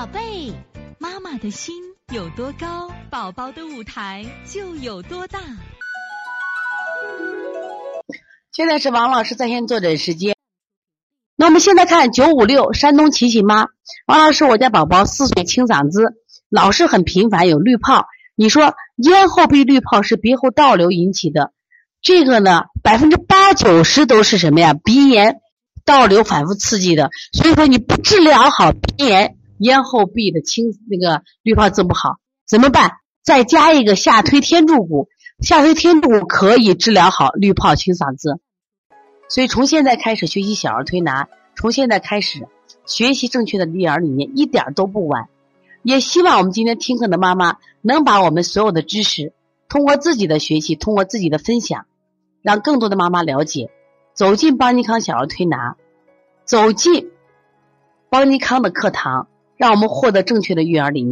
宝贝，妈妈的心有多高，宝宝的舞台就有多大。现在是王老师在线坐诊时间。那我们现在看九五六山东琪琪妈，王老师，我家宝宝四岁清嗓子，老是很频繁有滤泡。你说咽后壁滤泡是鼻后倒流引起的，这个呢百分之八九十都是什么呀？鼻炎倒流反复刺激的。所以说你不治疗好鼻炎，咽后壁的清那个滤泡治不好，怎么办？再加一个下推天柱骨，下推天柱骨可以治疗好滤泡清嗓子。所以从现在开始学习小儿推拿，从现在开始学习正确的育儿理念，一点都不晚。也希望我们今天听课的妈妈能把我们所有的知识，通过自己的学习，通过自己的分享，让更多的妈妈了解，走进邦尼康小儿推拿，走进邦尼康的课堂，让我们获得正确的育儿理念。